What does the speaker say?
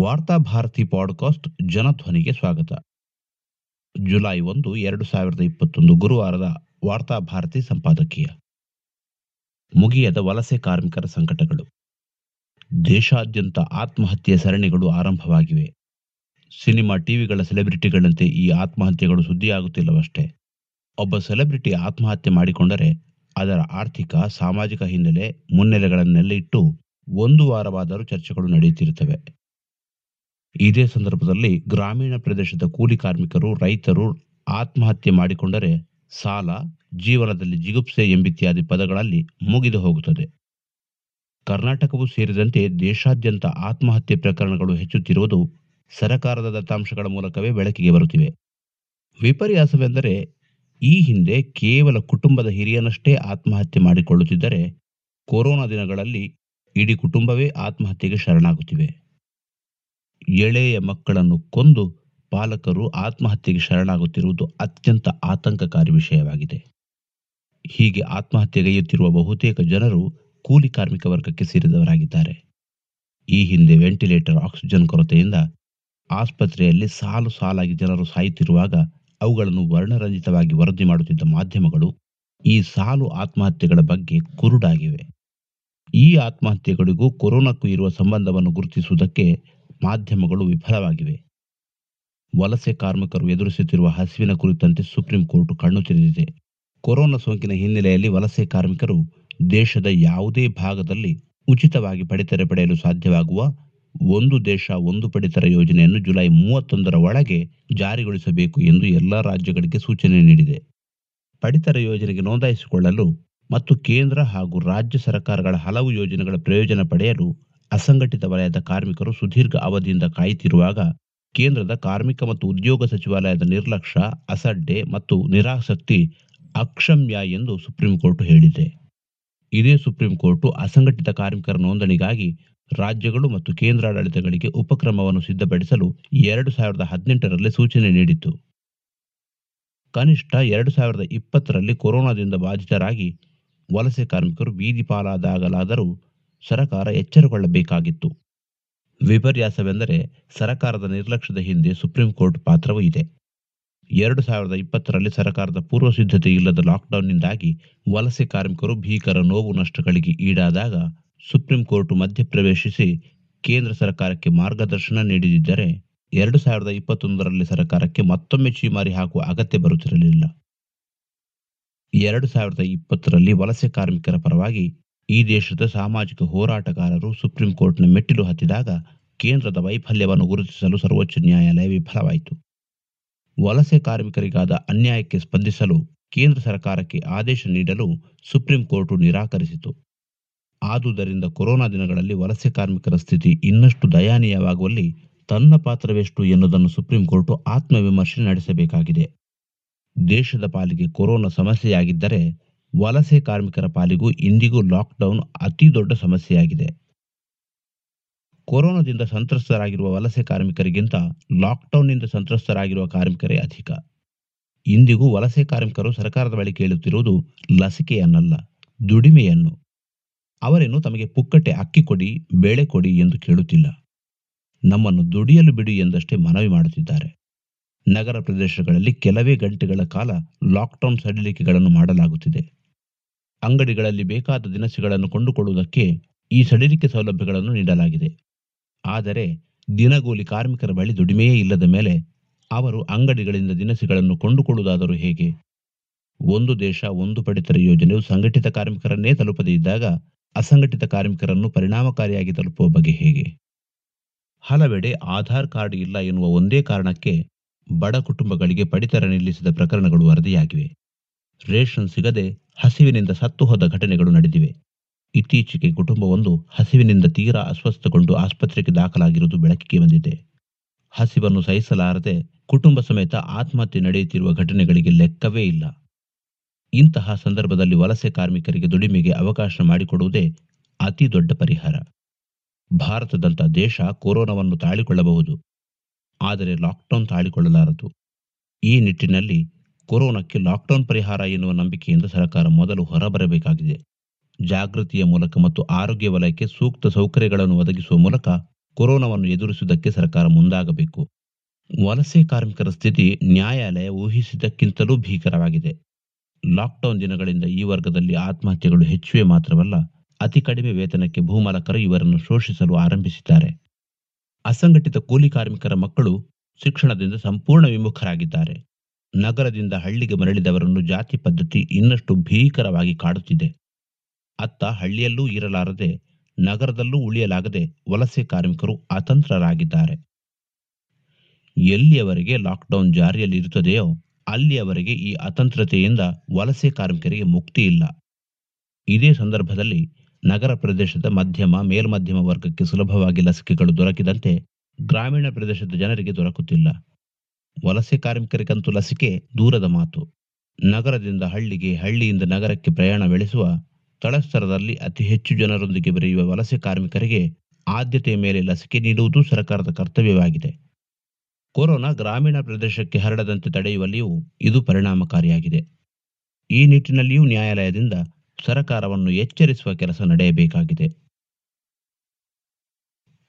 ವಾರ್ತಾ ಭಾರತಿ ಪಾಡ್ಕಾಸ್ಟ್ ಜನಧ್ವನಿಗೆ ಸ್ವಾಗತ. ಜುಲೈ ಒಂದು, ಎರಡು ಸಾವಿರದ ಇಪ್ಪತ್ತೊಂದು ಗುರುವಾರದ ವಾರ್ತಾ ಭಾರತಿ ಸಂಪಾದಕೀಯ. ಮುಗಿಯದ ವಲಸೆ ಕಾರ್ಮಿಕರ ಸಂಕಟಗಳು. ದೇಶಾದ್ಯಂತ ಆತ್ಮಹತ್ಯೆ ಸರಣಿಗಳು ಆರಂಭವಾಗಿವೆ. ಸಿನಿಮಾ ಟಿವಿಗಳ ಸೆಲೆಬ್ರಿಟಿಗಳಂತೆ ಈ ಆತ್ಮಹತ್ಯೆಗಳು ಸುದ್ದಿಯಾಗುತ್ತಿಲ್ಲವಷ್ಟೇ. ಒಬ್ಬ ಸೆಲೆಬ್ರಿಟಿ ಆತ್ಮಹತ್ಯೆ ಮಾಡಿಕೊಂಡರೆ ಅದರ ಆರ್ಥಿಕ, ಸಾಮಾಜಿಕ ಹಿನ್ನೆಲೆ ಮುನ್ನೆಲೆಗಳನ್ನೆಲ್ಲ ಇಟ್ಟು ಒಂದು ವಾರವಾದರೂ ಚರ್ಚೆಗಳು ನಡೆಯುತ್ತಿರುತ್ತವೆ. ಇದೇ ಸಂದರ್ಭದಲ್ಲಿ ಗ್ರಾಮೀಣ ಪ್ರದೇಶದ ಕೂಲಿ ಕಾರ್ಮಿಕರು, ರೈತರು ಆತ್ಮಹತ್ಯೆ ಮಾಡಿಕೊಂಡರೆ ಸಾಲ, ಜೀವನದಲ್ಲಿ ಜಿಗುಪ್ಸೆ ಎಂಬಿತ್ಯಾದಿ ಪದಗಳಲ್ಲಿ ಮುಗಿದು ಹೋಗುತ್ತದೆ. ಕರ್ನಾಟಕವು ಸೇರಿದಂತೆ ದೇಶಾದ್ಯಂತ ಆತ್ಮಹತ್ಯೆ ಪ್ರಕರಣಗಳು ಹೆಚ್ಚುತ್ತಿರುವುದು ಸರಕಾರದ ದತ್ತಾಂಶಗಳ ಮೂಲಕವೇ ಬೆಳಕಿಗೆ ಬರುತ್ತಿವೆ. ವಿಪರ್ಯಾಸವೆಂದರೆ ಈ ಹಿಂದೆ ಕೇವಲ ಕುಟುಂಬದ ಹಿರಿಯನಷ್ಟೇ ಆತ್ಮಹತ್ಯೆ ಮಾಡಿಕೊಳ್ಳುತ್ತಿದ್ದರೆ ಕೊರೋನಾ ದಿನಗಳಲ್ಲಿ ಇಡೀ ಕುಟುಂಬವೇ ಆತ್ಮಹತ್ಯೆಗೆ ಶರಣಾಗುತ್ತಿವೆ. ಎಳೆಯ ಮಕ್ಕಳನ್ನು ಕೊಂದು ಪಾಲಕರು ಆತ್ಮಹತ್ಯೆಗೆ ಶರಣಾಗುತ್ತಿರುವುದು ಅತ್ಯಂತ ಆತಂಕಕಾರಿ ವಿಷಯವಾಗಿದೆ. ಹೀಗೆ ಆತ್ಮಹತ್ಯೆಗೈಯುತ್ತಿರುವ ಬಹುತೇಕ ಜನರು ಕೂಲಿ ಕಾರ್ಮಿಕ ವರ್ಗಕ್ಕೆ ಸೇರಿದವರಾಗಿದ್ದಾರೆ. ಈ ಹಿಂದೆ ವೆಂಟಿಲೇಟರ್ ಆಕ್ಸಿಜನ್ ಕೊರತೆಯಿಂದ ಆಸ್ಪತ್ರೆಯಲ್ಲಿ ಸಾಲು ಸಾಲಾಗಿ ಜನರು ಸಾಯುತ್ತಿರುವಾಗ ಅವುಗಳನ್ನು ವರ್ಣರಂಜಿತವಾಗಿ ವರದಿ ಮಾಡುತ್ತಿದ್ದ ಮಾಧ್ಯಮಗಳು ಈ ಸಾಲು ಆತ್ಮಹತ್ಯೆಗಳ ಬಗ್ಗೆ ಕುರುಡಾಗಿವೆ. ಈ ಆತ್ಮಹತ್ಯೆಗಳಿಗೂ ಕೊರೋನಾಕ್ಕೂ ಇರುವ ಸಂಬಂಧವನ್ನು ಗುರುತಿಸುವುದಕ್ಕೆ ಮಾಧ್ಯಮಗಳು ವಿಫಲವಾಗಿವೆ. ವಲಸೆ ಕಾರ್ಮಿಕರು ಎದುರಿಸುತ್ತಿರುವ ಹಸಿವಿನ ಕುರಿತಂತೆ ಸುಪ್ರೀಂ ಕೋರ್ಟ್ ಕಣ್ಣು ತೆರೆದಿದೆ. ಕೊರೋನಾ ಸೋಂಕಿನ ಹಿನ್ನೆಲೆಯಲ್ಲಿ ವಲಸೆ ಕಾರ್ಮಿಕರು ದೇಶದ ಯಾವುದೇ ಭಾಗದಲ್ಲಿ ಉಚಿತವಾಗಿ ಪಡಿತರ ಪಡೆಯಲು ಸಾಧ್ಯವಾಗುವ ಒಂದು ದೇಶ ಒಂದು ಪಡಿತರ ಯೋಜನೆಯನ್ನು ಜುಲೈ ಮೂವತ್ತೊಂದರ ಒಳಗೆ ಜಾರಿಗೊಳಿಸಬೇಕು ಎಂದು ಎಲ್ಲ ರಾಜ್ಯಗಳಿಗೆ ಸೂಚನೆ ನೀಡಿದೆ. ಪಡಿತರ ಯೋಜನೆಗೆ ನೋಂದಾಯಿಸಿಕೊಳ್ಳಲು ಮತ್ತು ಕೇಂದ್ರ ಹಾಗೂ ರಾಜ್ಯ ಸರ್ಕಾರಗಳ ಹಲವು ಯೋಜನೆಗಳ ಪ್ರಯೋಜನ ಪಡೆಯಲು ಅಸಂಘಟಿತ ವಲಯದ ಕಾರ್ಮಿಕರು ಸುದೀರ್ಘ ಅವಧಿಯಿಂದ ಕಾಯುತ್ತಿರುವಾಗ ಕೇಂದ್ರದ ಕಾರ್ಮಿಕ ಮತ್ತು ಉದ್ಯೋಗ ಸಚಿವಾಲಯದ ನಿರ್ಲಕ್ಷ್ಯ ಅಸಡ್ಡೆ ಮತ್ತು ನಿರಾಸಕ್ತಿ ಅಕ್ಷಮ್ಯ ಎಂದು ಸುಪ್ರೀಂ ಕೋರ್ಟ್ ಹೇಳಿದೆ. ಇದೇ ಸುಪ್ರೀಂ ಕೋರ್ಟ್ ಅಸಂಘಟಿತ ಕಾರ್ಮಿಕರ ನೋಂದಣಿಗಾಗಿ ರಾಜ್ಯಗಳು ಮತ್ತು ಕೇಂದ್ರಾಡಳಿತಗಳಿಗೆ ಉಪಕ್ರಮವನ್ನು ಸಿದ್ಧಪಡಿಸಲು ಎರಡು ಸಾವಿರದ ಹದಿನೆಂಟರಲ್ಲಿ ಸೂಚನೆ ನೀಡಿತ್ತು. ಕನಿಷ್ಠ ಎರಡು ಸಾವಿರದ ಇಪ್ಪತ್ತರಲ್ಲಿ ಕೊರೋನಾದಿಂದ ಬಾಧಿತರಾಗಿ ವಲಸೆ ಕಾರ್ಮಿಕರು ಬೀದಿ ಪಾಲಾದಾಗಲಾದರೂ ಸರಕಾರ ಎಚ್ಚರಗೊಳ್ಳಬೇಕಾಗಿತ್ತು. ವಿಪರ್ಯಾಸವೆಂದರೆ ಸರಕಾರದ ನಿರ್ಲಕ್ಷ್ಯದ ಹಿಂದೆ ಸುಪ್ರೀಂ ಕೋರ್ಟ್ ಪಾತ್ರವೂ ಇದೆ. ಎರಡು ಸಾವಿರದ ಇಪ್ಪತ್ತರಲ್ಲಿ ಸರ್ಕಾರದ ಪೂರ್ವ ಸಿದ್ಧತೆ ಇಲ್ಲದ ಲಾಕ್ಡೌನ್ನಿಂದಾಗಿ ವಲಸೆ ಕಾರ್ಮಿಕರು ಭೀಕರ ನೋವು ನಷ್ಟಗಳಿಗೆ ಈಡಾದಾಗ ಸುಪ್ರೀಂ ಕೋರ್ಟ್ ಮಧ್ಯಪ್ರವೇಶಿಸಿ ಕೇಂದ್ರ ಸರ್ಕಾರಕ್ಕೆ ಮಾರ್ಗದರ್ಶನ ನೀಡಿದ್ದರೆ ಎರಡು ಸಾವಿರದ ಇಪ್ಪತ್ತೊಂದರಲ್ಲಿ ಸರ್ಕಾರಕ್ಕೆ ಮತ್ತೊಮ್ಮೆ ಚೀಮಾರಿ ಹಾಕುವ ಅಗತ್ಯ ಬರುತ್ತಿರಲಿಲ್ಲ. ಎರಡು ಸಾವಿರದ ಇಪ್ಪತ್ತರಲ್ಲಿ ವಲಸೆ ಕಾರ್ಮಿಕರ ಪರವಾಗಿ ಈ ದೇಶದ ಸಾಮಾಜಿಕ ಹೋರಾಟಗಾರರು ಸುಪ್ರೀಂ ಕೋರ್ಟ್ನ ಮೆಟ್ಟಿಲು ಹತ್ತಿದಾಗ ಕೇಂದ್ರದ ವೈಫಲ್ಯವನ್ನು ಗುರುತಿಸಲು ಸರ್ವೋಚ್ಚ ನ್ಯಾಯಾಲಯ ವಿಫಲವಾಯಿತು. ವಲಸೆ ಕಾರ್ಮಿಕರಿಗಾದ ಅನ್ಯಾಯಕ್ಕೆ ಸ್ಪಂದಿಸಲು ಕೇಂದ್ರ ಸರ್ಕಾರಕ್ಕೆ ಆದೇಶ ನೀಡಲು ಸುಪ್ರೀಂ ಕೋರ್ಟ್ ನಿರಾಕರಿಸಿತು. ಆದುದರಿಂದ ಕೊರೋನಾ ದಿನಗಳಲ್ಲಿ ವಲಸೆ ಕಾರ್ಮಿಕರ ಸ್ಥಿತಿ ಇನ್ನಷ್ಟು ದಯಾನೀಯವಾಗುವಲ್ಲಿ ತನ್ನ ಪಾತ್ರವೆಷ್ಟು ಎನ್ನುವುದನ್ನು ಸುಪ್ರೀಂ ಕೋರ್ಟ್ ಆತ್ಮವಿಮರ್ಶೆ ನಡೆಸಬೇಕಾಗಿದೆ. ದೇಶದ ಪಾಲಿಗೆ ಕೊರೋನಾ ಸಮಸ್ಯೆಯಾಗಿದ್ದರೆ ವಲಸೆ ಕಾರ್ಮಿಕರ ಪಾಲಿಗೂ ಇಂದಿಗೂ ಲಾಕ್ಡೌನ್ ಅತಿ ದೊಡ್ಡ ಸಮಸ್ಯೆಯಾಗಿದೆ. ಕೊರೋನಾದಿಂದ ಸಂತ್ರಸ್ತರಾಗಿರುವ ವಲಸೆ ಕಾರ್ಮಿಕರಿಗಿಂತ ಲಾಕ್ಡೌನ್ನಿಂದ ಸಂತ್ರಸ್ತರಾಗಿರುವ ಕಾರ್ಮಿಕರೇ ಅಧಿಕ. ಇಂದಿಗೂ ವಲಸೆ ಕಾರ್ಮಿಕರು ಸರ್ಕಾರದ ಬಳಿ ಕೇಳುತ್ತಿರುವುದು ಲಸಿಕೆಯನ್ನಲ್ಲ, ದುಡಿಮೆಯನ್ನು. ಅವರೇನು ತಮಗೆ ಪುಕ್ಕಟೆ ಅಕ್ಕಿ ಕೊಡಿ, ಬೇಳೆ ಕೊಡಿ ಎಂದು ಕೇಳುತ್ತಿಲ್ಲ. ನಮ್ಮನ್ನು ದುಡಿಯಲು ಬಿಡಿ ಎಂದಷ್ಟೇ ಮನವಿ ಮಾಡುತ್ತಿದ್ದಾರೆ. ನಗರ ಪ್ರದೇಶಗಳಲ್ಲಿ ಕೆಲವೇ ಗಂಟೆಗಳ ಕಾಲ ಲಾಕ್ಡೌನ್ ಸಡಿಲಿಕೆಗಳನ್ನು ಮಾಡಲಾಗುತ್ತಿದೆ. ಅಂಗಡಿಗಳಲ್ಲಿ ಬೇಕಾದ ದಿನಸಿಗಳನ್ನು ಕೊಂಡುಕೊಳ್ಳುವುದಕ್ಕೆ ಈ ಸಡಿಲಿಕೆ ಸೌಲಭ್ಯಗಳನ್ನು ನೀಡಲಾಗಿದೆ. ಆದರೆ ದಿನಗೂಲಿ ಕಾರ್ಮಿಕರ ಬಳಿ ದುಡಿಮೆಯೇ ಇಲ್ಲದ ಮೇಲೆ ಅವರು ಅಂಗಡಿಗಳಿಂದ ದಿನಸಿಗಳನ್ನು ಕೊಂಡುಕೊಳ್ಳುವುದಾದರೂ ಹೇಗೆ? ಒಂದು ದೇಶ ಒಂದು ಪಡಿತರ ಯೋಜನೆಯು ಸಂಘಟಿತ ಕಾರ್ಮಿಕರನ್ನೇ ತಲುಪದೇ ಇದ್ದಾಗ ಅಸಂಘಟಿತ ಕಾರ್ಮಿಕರನ್ನು ಪರಿಣಾಮಕಾರಿಯಾಗಿ ತಲುಪುವ ಬಗ್ಗೆ ಹೇಗೆ? ಹಲವೆಡೆ ಆಧಾರ್ ಕಾರ್ಡ್ ಇಲ್ಲ ಎನ್ನುವ ಒಂದೇ ಕಾರಣಕ್ಕೆ ಬಡ ಕುಟುಂಬಗಳಿಗೆ ಪಡಿತರ ನಿಲ್ಲಿಸಿದ ಪ್ರಕರಣಗಳು ವರದಿಯಾಗಿವೆ. ರೇಷನ್ ಸಿಗದೆ ಹಸಿವಿನಿಂದ ಸತ್ತು ಹೋದ ಘಟನೆಗಳು ನಡೆದಿವೆ. ಇತ್ತೀಚೆಗೆ ಕುಟುಂಬವೊಂದು ಹಸಿವಿನಿಂದ ತೀರಾ ಅಸ್ವಸ್ಥಗೊಂಡು ಆಸ್ಪತ್ರೆಗೆ ದಾಖಲಾಗಿರುವುದು ಬೆಳಕಿಗೆ ಬಂದಿದೆ. ಹಸಿವನ್ನು ಸಹಿಸಲಾರದೆ ಕುಟುಂಬ ಸಮೇತ ಆತ್ಮಹತ್ಯೆ ನಡೆಯುತ್ತಿರುವ ಘಟನೆಗಳಿಗೆ ಲೆಕ್ಕವೇ ಇಲ್ಲ. ಇಂತಹ ಸಂದರ್ಭದಲ್ಲಿ ವಲಸೆ ಕಾರ್ಮಿಕರಿಗೆ ದುಡಿಮೆಗೆ ಅವಕಾಶ ಮಾಡಿಕೊಡುವುದೇ ಅತಿ ದೊಡ್ಡ ಪರಿಹಾರ. ಭಾರತದಂಥ ದೇಶ ಕೊರೋನಾವನ್ನು ತಾಳಿಕೊಳ್ಳಬಹುದು. ಆದರೆ ಲಾಕ್ಡೌನ್ ತಾಳಿಕೊಳ್ಳಲಾರದು. ಈ ನಿಟ್ಟಿನಲ್ಲಿ ಕೊರೋನಾಕ್ಕೆ ಲಾಕ್ಡೌನ್ ಪರಿಹಾರ ಎನ್ನುವ ನಂಬಿಕೆಯಿಂದ ಸರ್ಕಾರ ಮೊದಲು ಹೊರಬರಬೇಕಾಗಿದೆ. ಜಾಗೃತಿಯ ಮೂಲಕ ಮತ್ತು ಆರೋಗ್ಯ ವಲಯಕ್ಕೆ ಸೂಕ್ತ ಸೌಕರ್ಯಗಳನ್ನು ಒದಗಿಸುವ ಮೂಲಕ ಕೊರೋನಾವನ್ನು ಎದುರಿಸುವುದಕ್ಕೆ ಸರ್ಕಾರ ಮುಂದಾಗಬೇಕು. ವಲಸೆ ಕಾರ್ಮಿಕರ ಸ್ಥಿತಿ ನ್ಯಾಯಾಲಯ ಊಹಿಸಿದ್ದಕ್ಕಿಂತಲೂ ಭೀಕರವಾಗಿದೆ. ಲಾಕ್ಡೌನ್ ದಿನಗಳಿಂದ ಈ ವರ್ಗದಲ್ಲಿ ಆತ್ಮಹತ್ಯೆಗಳು ಹೆಚ್ಚುವೆ ಮಾತ್ರವಲ್ಲ, ಅತಿ ಕಡಿಮೆ ವೇತನಕ್ಕೆ ಭೂಮಾಲಕರು ಇವರನ್ನು ಶೋಷಿಸಲು ಆರಂಭಿಸಿದ್ದಾರೆ. ಅಸಂಘಟಿತ ಕೂಲಿ ಕಾರ್ಮಿಕರ ಮಕ್ಕಳು ಶಿಕ್ಷಣದಿಂದ ಸಂಪೂರ್ಣ ವಿಮುಖರಾಗಿದ್ದಾರೆ. ನಗರದಿಂದ ಹಳ್ಳಿಗೆ ಮರಳಿದವರನ್ನು ಜಾತಿ ಪದ್ಧತಿ ಇನ್ನಷ್ಟು ಭೀಕರವಾಗಿ ಕಾಡುತ್ತಿದೆ. ಅತ್ತ ಹಳ್ಳಿಯಲ್ಲೂ ಇರಲಾರದೆ ನಗರದಲ್ಲೂ ಉಳಿಯಲಾಗದೆ ವಲಸೆ ಕಾರ್ಮಿಕರು ಅತಂತ್ರರಾಗಿದ್ದಾರೆ. ಎಲ್ಲಿಯವರೆಗೆ ಲಾಕ್ಡೌನ್ ಜಾರಿಯಲ್ಲಿರುತ್ತದೆಯೋ ಅಲ್ಲಿಯವರೆಗೆ ಈ ಅತಂತ್ರತೆಯಿಂದ ವಲಸೆ ಕಾರ್ಮಿಕರಿಗೆ ಮುಕ್ತಿ ಇಲ್ಲ. ಇದೇ ಸಂದರ್ಭದಲ್ಲಿ ನಗರ ಪ್ರದೇಶದ ಮಧ್ಯಮ, ಮೇಲ್ಮಧ್ಯಮ ವರ್ಗಕ್ಕೆ ಸುಲಭವಾಗಿ ಲಸಿಕೆಗಳು ದೊರಕಿದಂತೆ ಗ್ರಾಮೀಣ ಪ್ರದೇಶದ ಜನರಿಗೆ ದೊರಕುತ್ತಿಲ್ಲ. ವಲಸೆ ಕಾರ್ಮಿಕರಿಗಂತೂ ಲಸಿಕೆ ದೂರದ ಮಾತು. ನಗರದಿಂದ ಹಳ್ಳಿಗೆ, ಹಳ್ಳಿಯಿಂದ ನಗರಕ್ಕೆ ಪ್ರಯಾಣ ಬೆಳೆಸುವ ತಳಸ್ತರದಲ್ಲಿ ಅತಿ ಹೆಚ್ಚು ಜನರೊಂದಿಗೆ ಬೆರೆಯುವ ವಲಸೆ ಕಾರ್ಮಿಕರಿಗೆ ಆದ್ಯತೆಯ ಮೇಲೆ ಲಸಿಕೆ ನೀಡುವುದು ಸರ್ಕಾರದ ಕರ್ತವ್ಯವಾಗಿದೆ. ಕೊರೋನಾ ಗ್ರಾಮೀಣ ಪ್ರದೇಶಕ್ಕೆ ಹರಡದಂತೆ ತಡೆಯುವಲ್ಲಿಯೂ ಇದು ಪರಿಣಾಮಕಾರಿಯಾಗಿದೆ. ಈ ನಿಟ್ಟಿನಲ್ಲಿಯೂ ನ್ಯಾಯಾಲಯದಿಂದ ಸರ್ಕಾರವನ್ನು ಎಚ್ಚರಿಸುವ ಕೆಲಸ ನಡೆಯಬೇಕಾಗಿದೆ.